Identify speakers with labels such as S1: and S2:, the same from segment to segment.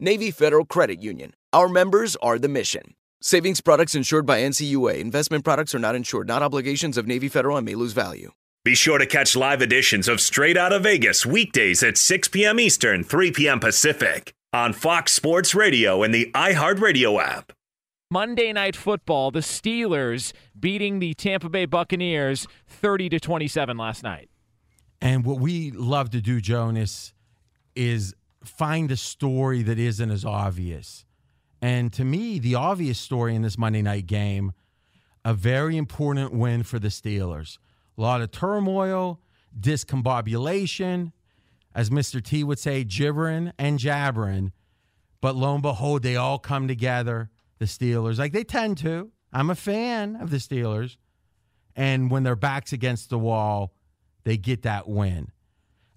S1: Navy Federal Credit Union. Our members are the mission. Savings products insured by NCUA. Investment products are not insured, not obligations of Navy Federal and may lose value.
S2: Be sure to catch live editions of Straight Outta Vegas weekdays at 6 p.m. Eastern, 3 p.m. Pacific on Fox Sports Radio and the iHeartRadio app.
S3: Monday Night Football, the Steelers beating the Tampa Bay Buccaneers 30 to 27 last night.
S4: And what we love to do, Jonas, is find a story that isn't as obvious. And to me, the obvious story in this Monday night game, a very important win for the Steelers. A lot of turmoil, discombobulation, as Mr. T would say, gibbering and jabbering. But lo and behold, they all come together, the Steelers, like they tend to. I'm a fan of the Steelers. And when their back's against the wall, they get that win.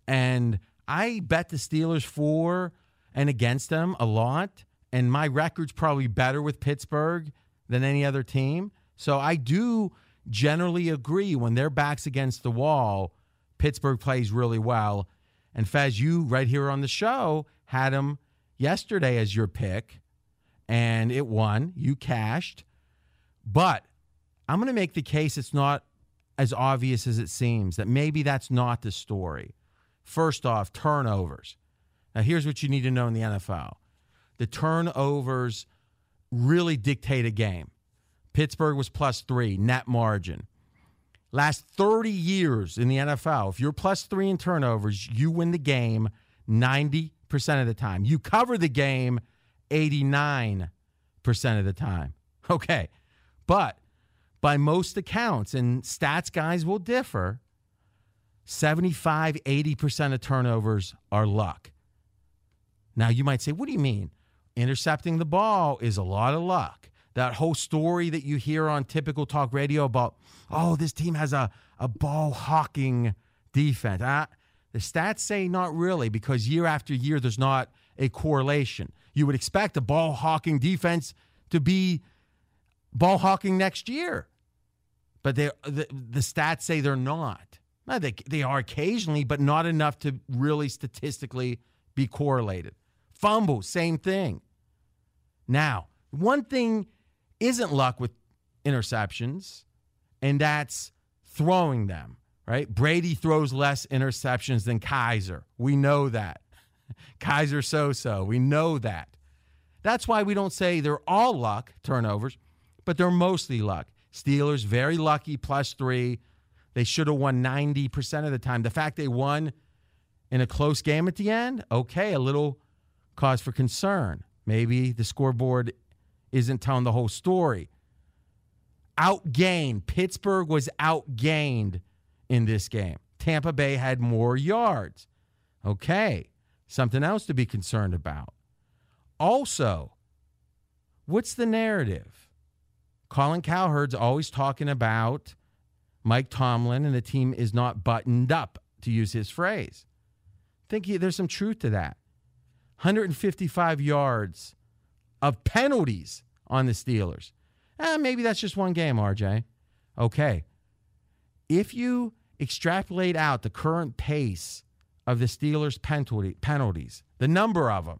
S4: And I bet the Steelers for and against them a lot, and my record's probably better with Pittsburgh than any other team. So I do generally agree when their backs against the wall, Pittsburgh plays really well. And Fez, you right here on the show had them yesterday as your pick, and it won. You cashed. But I'm going to make the case it's not as obvious as it seems, that maybe that's not the story. First off, turnovers. Now, here's what you need to know in the NFL the turnovers really dictate a game. Pittsburgh was plus three, net margin. Last 30 years in the NFL, if you're plus three in turnovers, you win the game 90% of the time. You cover the game 89% of the time. Okay. But by most accounts, and stats guys will differ, 75, 80% of turnovers are luck. Now, you might say, what do you mean? Intercepting the ball is a lot of luck. That whole story that you hear on typical talk radio about, oh, this team has a, a ball hawking defense. Uh, the stats say not really because year after year, there's not a correlation. You would expect a ball hawking defense to be ball hawking next year, but the, the stats say they're not. Uh, they, they are occasionally, but not enough to really statistically be correlated. Fumble, same thing. Now, one thing isn't luck with interceptions, and that's throwing them, right? Brady throws less interceptions than Kizer. We know that. Kizer so so. We know that. That's why we don't say they're all luck turnovers, but they're mostly luck. Steelers, very lucky, plus three. They should have won 90% of the time. The fact they won in a close game at the end, okay, a little cause for concern. Maybe the scoreboard isn't telling the whole story. Outgained. Pittsburgh was outgained in this game. Tampa Bay had more yards. Okay. Something else to be concerned about. Also, what's the narrative? Colin Cowherd's always talking about Mike Tomlin and the team is not buttoned up, to use his phrase. I think he, there's some truth to that. 155 yards of penalties on the Steelers. Eh, maybe that's just one game, RJ. Okay. If you extrapolate out the current pace of the Steelers' penalty, penalties, the number of them,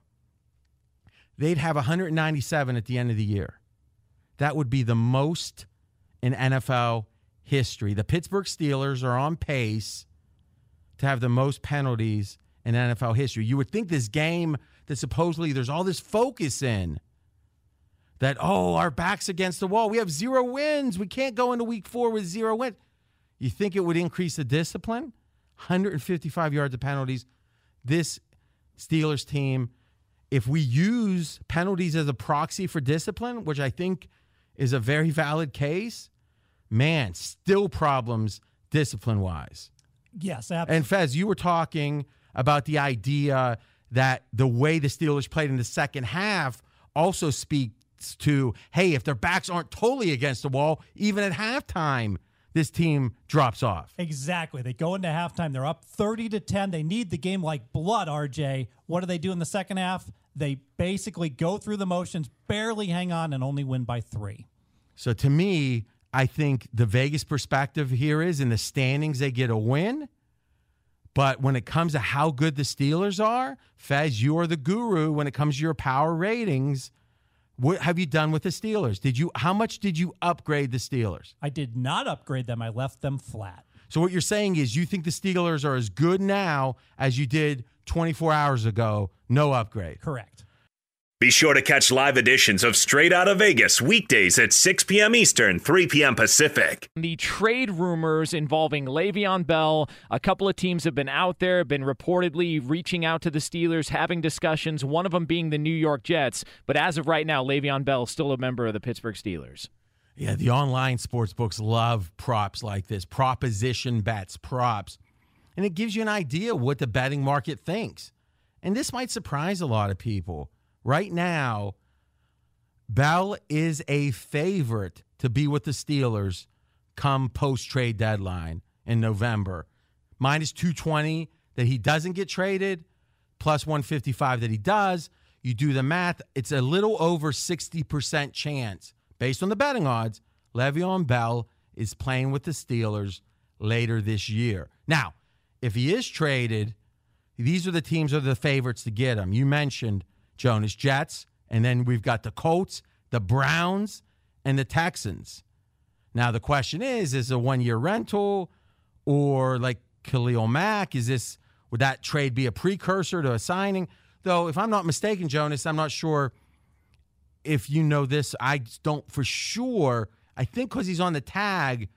S4: they'd have 197 at the end of the year. That would be the most in NFL history. The Pittsburgh Steelers are on pace to have the most penalties in NFL history. You would think this game that supposedly there's all this focus in that, oh, our back's against the wall. We have zero wins. We can't go into week four with zero wins. You think it would increase the discipline? 155 yards of penalties. This Steelers team, if we use penalties as a proxy for discipline, which I think is a very valid case, man, still problems discipline wise.
S5: Yes, absolutely.
S4: And Fez, you were talking about the idea that the way the Steelers played in the second half also speaks to hey, if their backs aren't totally against the wall, even at halftime, this team drops off.
S5: Exactly. They go into halftime, they're up 30 to 10. They need the game like blood, RJ. What do they do in the second half? They basically go through the motions, barely hang on, and only win by three.
S4: So to me, I think the Vegas perspective here is in the standings, they get a win. But when it comes to how good the Steelers are, Fez, you are the guru when it comes to your power ratings. What have you done with the Steelers? Did you how much did you upgrade the Steelers?
S5: I did not upgrade them. I left them flat.
S4: So what you're saying is you think the Steelers are as good now as you did 24 hours ago, no upgrade.
S5: Correct.
S2: Be sure to catch live editions of Straight Out of Vegas weekdays at 6 p.m. Eastern, 3 p.m. Pacific.
S6: The trade rumors involving Le'Veon Bell, a couple of teams have been out there, been reportedly reaching out to the Steelers, having discussions, one of them being the New York Jets. But as of right now, Le'Veon Bell is still a member of the Pittsburgh Steelers.
S4: Yeah, the online sports books love props like this, proposition bets, props. And it gives you an idea what the betting market thinks. And this might surprise a lot of people right now, Bell is a favorite to be with the Steelers come post trade deadline in November. Minus 220 that he doesn't get traded, plus 155 that he does. You do the math, it's a little over 60% chance, based on the betting odds, Le'Veon Bell is playing with the Steelers later this year. Now, if he is traded, these are the teams that are the favorites to get him. You mentioned Jonas Jets, and then we've got the Colts, the Browns, and the Texans. Now the question is: Is a one-year rental, or like Khalil Mack? Is this would that trade be a precursor to a signing? Though, if I'm not mistaken, Jonas, I'm not sure if you know this. I don't for sure. I think because he's on the tag,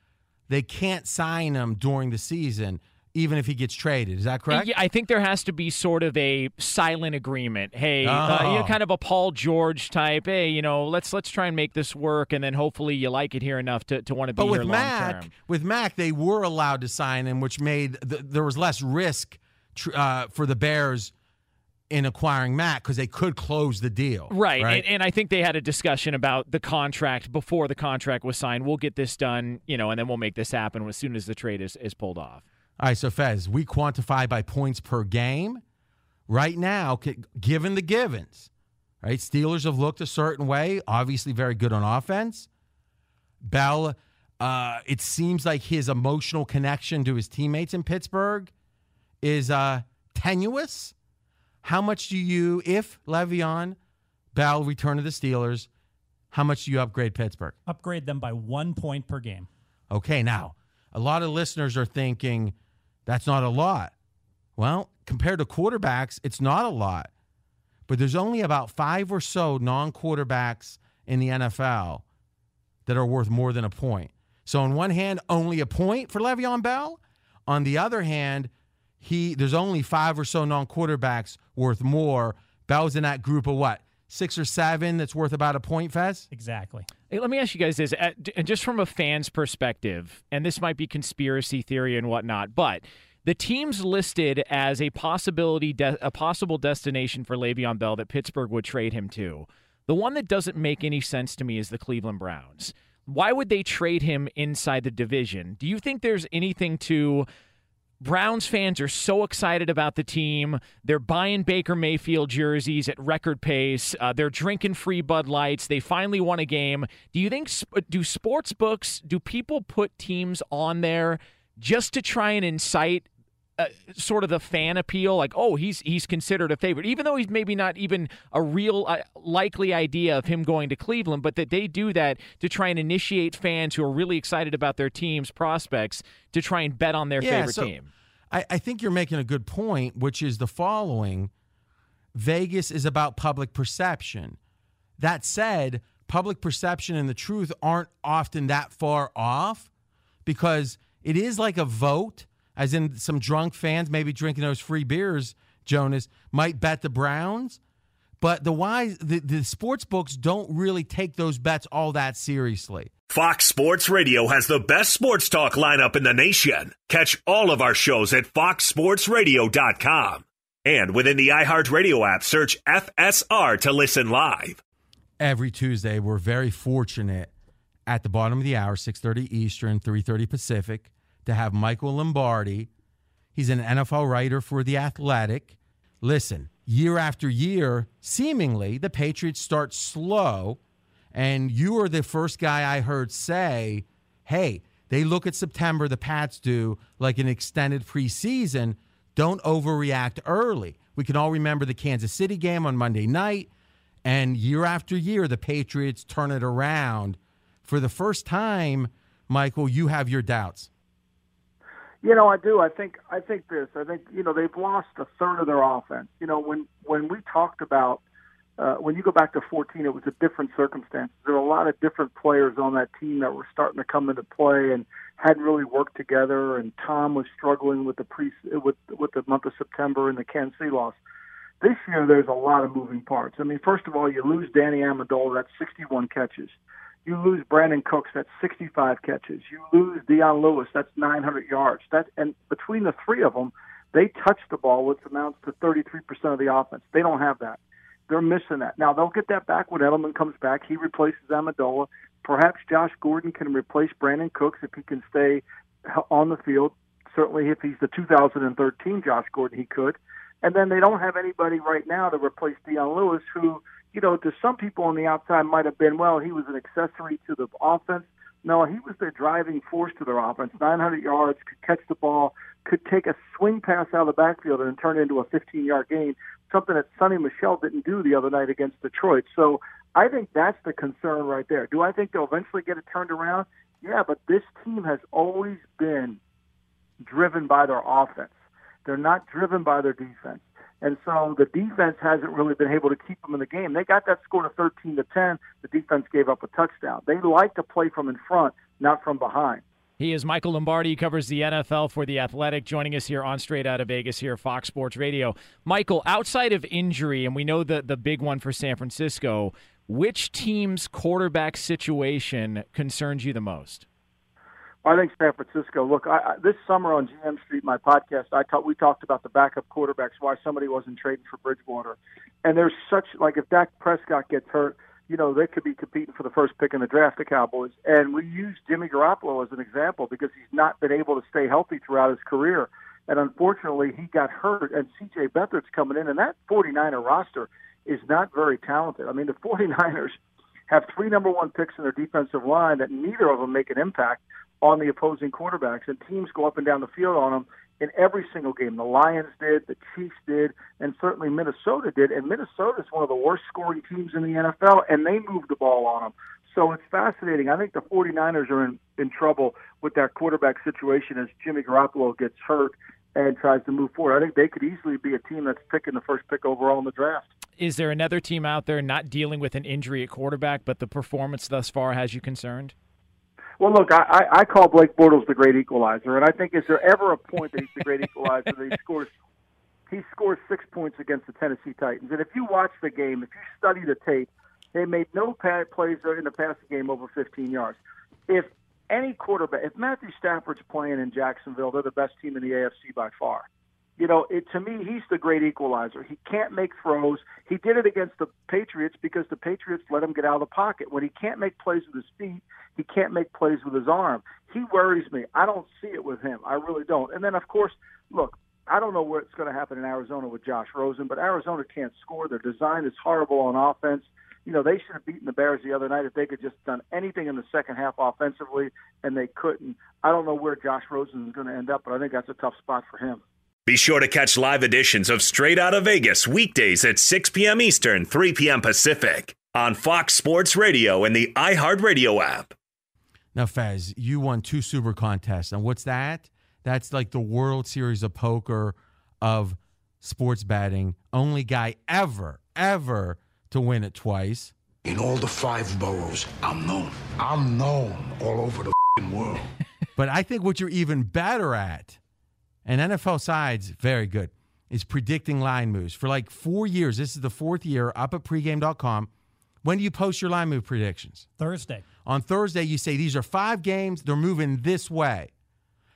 S4: they can't sign him during the season even if he gets traded. Is that correct?
S6: Yeah, I think there has to be sort of a silent agreement. Hey, oh. uh, you know,
S4: Oh.
S6: kind of a Paul George type. Hey, you know, let's let's try and make this work, and then hopefully you like it here enough to, to want to be
S4: But
S6: here
S4: with
S6: long
S4: Mack,
S6: term.
S4: with Mack, they were allowed to sign him, which made th- there was less risk tr- uh, for the Bears in acquiring Mack because they could close the deal.
S6: Right, And, and I think they had a discussion about the contract before the contract was signed. We'll get this done, you know, and then we'll make this happen as soon as the trade is, is pulled off.
S4: All right, so Fez, we quantify by points per game. Right now, given the givens, right? Steelers have looked a certain way, obviously very good on offense. Bell, uh, it seems like his emotional connection to his teammates in Pittsburgh is uh, tenuous. How much do you, if Le'Veon Bell return to the Steelers, how much do you upgrade Pittsburgh?
S5: Upgrade them by one point per game.
S4: Okay, now a lot of listeners are thinking that's not a lot. Well, compared to quarterbacks, it's not a lot. But there's only about five or so non quarterbacks in the NFL that are worth more than a point. So, on one hand, only a point for Le'Veon Bell. On the other hand, he there's only five or so non quarterbacks worth more. Bell's in that group of what? Six or seven that's worth about a point, Fez?
S5: Exactly.
S6: Hey, let me ask you guys this, uh, d- just from a fan's perspective, and this might be conspiracy theory and whatnot, but the teams listed as a possibility, de- a possible destination for Le'Veon Bell that Pittsburgh would trade him to. The one that doesn't make any sense to me is the Cleveland Browns. Why would they trade him inside the division? Do you think there's anything to Browns fans are so excited about the team. They're buying Baker Mayfield jerseys at record pace. Uh, they're drinking free Bud Lights. They finally won a game. Do you think do sports books do people put teams on there just to try and incite uh, sort of the fan appeal, like oh he's he's considered a favorite, even though he's maybe not even a real uh, likely idea of him going to Cleveland, but that they do that to try and initiate fans who are really excited about their team's prospects to try and bet on their
S4: Yeah,
S6: favorite
S4: so
S6: team.
S4: I, I think you're making a good point, which is the following Vegas is about public perception. That said, public perception and the truth aren't often that far off because it is like a vote, as in some drunk fans maybe drinking those free beers, Jonas, might bet the Browns. But the wise the, the sports books don't really take those bets all that seriously.
S2: Fox Sports Radio has the best sports talk lineup in the nation. Catch all of our shows at foxsportsradio.com. And within the iHeartRadio app, search FSR to listen live.
S4: every Tuesday. We're very fortunate at the bottom of the hour, 6:30 Eastern, 3:30 Pacific, to have Michael Lombardi. He's an NFL writer for The Athletic. Listen, year after year, seemingly the Patriots start slow, and you are the first guy I heard say, "Hey, they look at September, the Pats do, like an extended preseason. Don't overreact early." We can all remember the Kansas City game on Monday night. And year after year, the Patriots turn it around. For the first time, Michael, you have your doubts.
S7: You know, I do. I think I think this. I think you know they've lost a third of their offense. You know, when when we talked about uh, when you go back to 14, it was a different circumstance. There were a lot of different players on that team that were starting to come into play and hadn't really worked together. And Tom was struggling with the pre with with the month of September and the Kansas City loss. This year, there's a lot of moving parts. I mean, first of all, you lose Danny Amendola. That's 61 catches. You lose Brandin Cooks. That's 65 catches. You lose Dion Lewis. That's 900 yards. That and between the three of them, they touch the ball, which amounts to 33% of the offense. They don't have that. They're missing that. Now they'll get that back when Edelman comes back. He replaces Amendola. Perhaps Josh Gordon can replace Brandin Cooks if he can stay on the field. Certainly, if he's the 2013 Josh Gordon, he could. And then they don't have anybody right now to replace Dion Lewis, who, you know, to some people on the outside might have been, well, he was an accessory to the offense. No, he was the driving force to their offense. 900 yards, could catch the ball, could take a swing pass out of the backfield and turn it into a 15-yard gain, something that Sony Michel didn't do the other night against Detroit. So I think that's the concern right there. Do I think they'll eventually get it turned around? Yeah, but this team has always been driven by their offense. They're not driven by their defense. And so the defense hasn't really been able to keep them in the game. They got that score to 13 to 10. The defense gave up a touchdown. They like to play from in front, not from behind.
S6: He is Michael Lombardi. He covers the NFL for The Athletic, joining us here on Straight Out of Vegas here, Fox Sports Radio. Michael, outside of injury, and we know the, the big one for San Francisco, which team's quarterback situation concerns you the most?
S7: I think San Francisco. Look, I, I, this summer on GM Street, my podcast, I talk, we talked about the backup quarterbacks, why somebody wasn't trading for Bridgewater, and there's such like if Dak Prescott gets hurt, you know they could be competing for the first pick in the draft, the Cowboys. And we use Jimmy Garoppolo as an example because he's not been able to stay healthy throughout his career, and unfortunately he got hurt. And C.J. Beathard's coming in, and that 49er roster is not very talented. I mean, the 49ers have three number one picks in their defensive line that neither of them make an impact on the opposing quarterbacks, and teams go up and down the field on them in every single game. The Lions did, the Chiefs did, and certainly Minnesota did. And Minnesota is one of the worst scoring teams in the NFL, and they moved the ball on them. So it's fascinating. I think the 49ers are in, in trouble with that quarterback situation as Jimmy Garoppolo gets hurt and tries to move forward. I think they could easily be a team that's picking the first pick overall in the draft.
S6: Is there another team out there not dealing with an injury at quarterback, but the performance thus far has you concerned?
S7: Well, look, I, I, I call Blake Bortles the great equalizer, and I think is there ever a point that he's the great equalizer that he scores he scores six points against the Tennessee Titans. And if you watch the game, if you study the tape, they made no plays in the passing game over 15 yards. If any quarterback, if Matthew Stafford's playing in Jacksonville, they're the best team in the AFC by far. You know, it, to me, he's the great equalizer. He can't make throws. He did it against the Patriots because the Patriots let him get out of the pocket. When he can't make plays with his feet, he can't make plays with his arm. He worries me. I don't see it with him. I really don't. And then, of course, look, I don't know what's going to happen in Arizona with Josh Rosen, but Arizona can't score. Their design is horrible on offense you know, they should have beaten the Bears the other night if they could just done anything in the second half offensively, and they couldn't. I don't know where Josh Rosen is going to end up, but I think that's a tough spot for him.
S2: Be sure to catch live editions of Straight Out of Vegas weekdays at 6 p.m. Eastern, 3 p.m. Pacific on Fox Sports Radio and the iHeartRadio app.
S4: Now, Fez, you won two super contests. And what's that? That's like the World Series of Poker of sports betting. Only guy ever, ever to win it twice.
S8: In all the five boroughs, I'm known. I'm known all over the world.
S4: but I think what you're even better at, and NFL sides very good, is predicting line moves. For like four years, this is the fourth year up at pregame.com. When do you post your line move predictions?
S5: Thursday.
S4: On Thursday, you say these are five games, they're moving this way.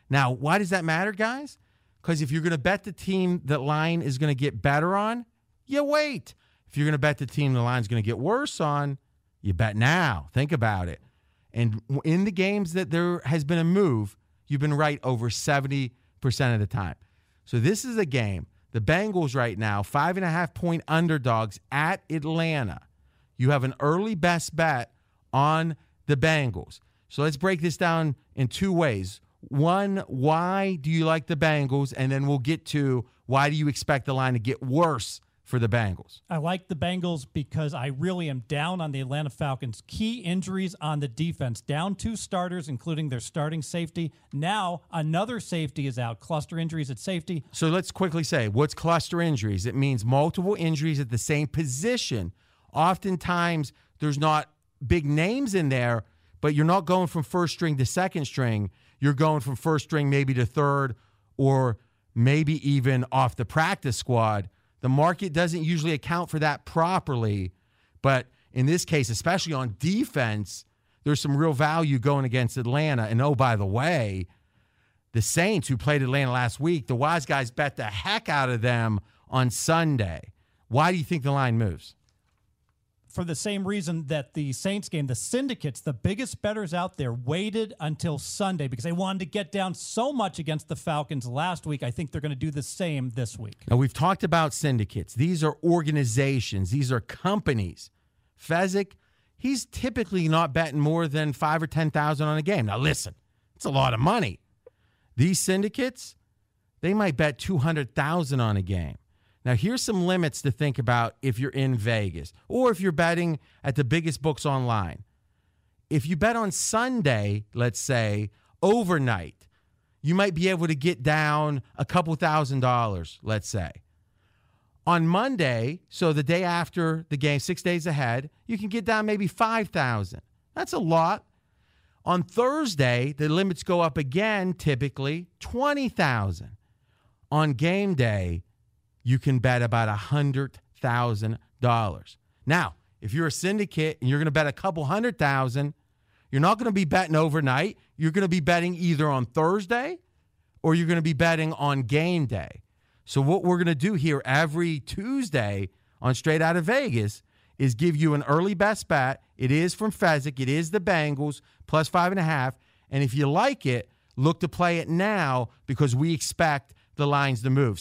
S4: Now, why does that matter, guys? Because if you're going to bet the team that line is going to get better on, you wait. If you're going to bet the team the line's going to get worse on, you bet now. Think about it. And in the games that there has been a move, you've been right over 70% of the time. So this is a game. The Bengals right now, five and a half point underdogs at Atlanta. You have an early best bet on the Bengals. So let's break this down in two ways. One, why do you like the Bengals? And then we'll get to why do you expect the line to get worse for the Bengals.
S5: I like the Bengals because I really am down on the Atlanta Falcons. Key injuries on the defense. Down two starters, including their starting safety. Now another safety is out. Cluster injuries at safety.
S4: So let's quickly say what's cluster injuries? It means multiple injuries at the same position. Oftentimes, there's not big names in there, but you're not going from first string to second string. You're going from first string maybe to third or maybe even off the practice squad the market doesn't usually account for that properly. But in this case, especially on defense, there's some real value going against Atlanta. And oh, by the way, the Saints, who played Atlanta last week, the wise guys bet the heck out of them on Sunday. Why do you think the line moves?
S5: For the same reason that the Saints game, the syndicates, the biggest betters out there, waited until Sunday because they wanted to get down so much against the Falcons last week. I think they're going to do the same this week.
S4: Now, we've talked about syndicates. These are organizations, these are companies. Fezzik, he's typically not betting more than five or 10,000 on a game. Now, listen, it's a lot of money. These syndicates, they might bet 200,000 on a game. Now, here's some limits to think about if you're in Vegas or if you're betting at the biggest books online. If you bet on Sunday, let's say, overnight, you might be able to get down a couple thousand dollars, let's say. On Monday, so the day after the game, 6 days ahead, you can get down maybe 5,000. That's a lot. On Thursday, the limits go up again, typically 20,000. On game day, you can bet about a $100,000. Now, if you're a syndicate and you're going to bet a couple hundred thousand, you're not going to be betting overnight. You're going to be betting either on Thursday or you're going to be betting on game day. So, what we're going to do here every Tuesday on Straight Out of Vegas is give you an early best bet. It is from Fezzik, it is the Bengals plus five and a half. And if you like it, look to play it now because we expect the lines to move.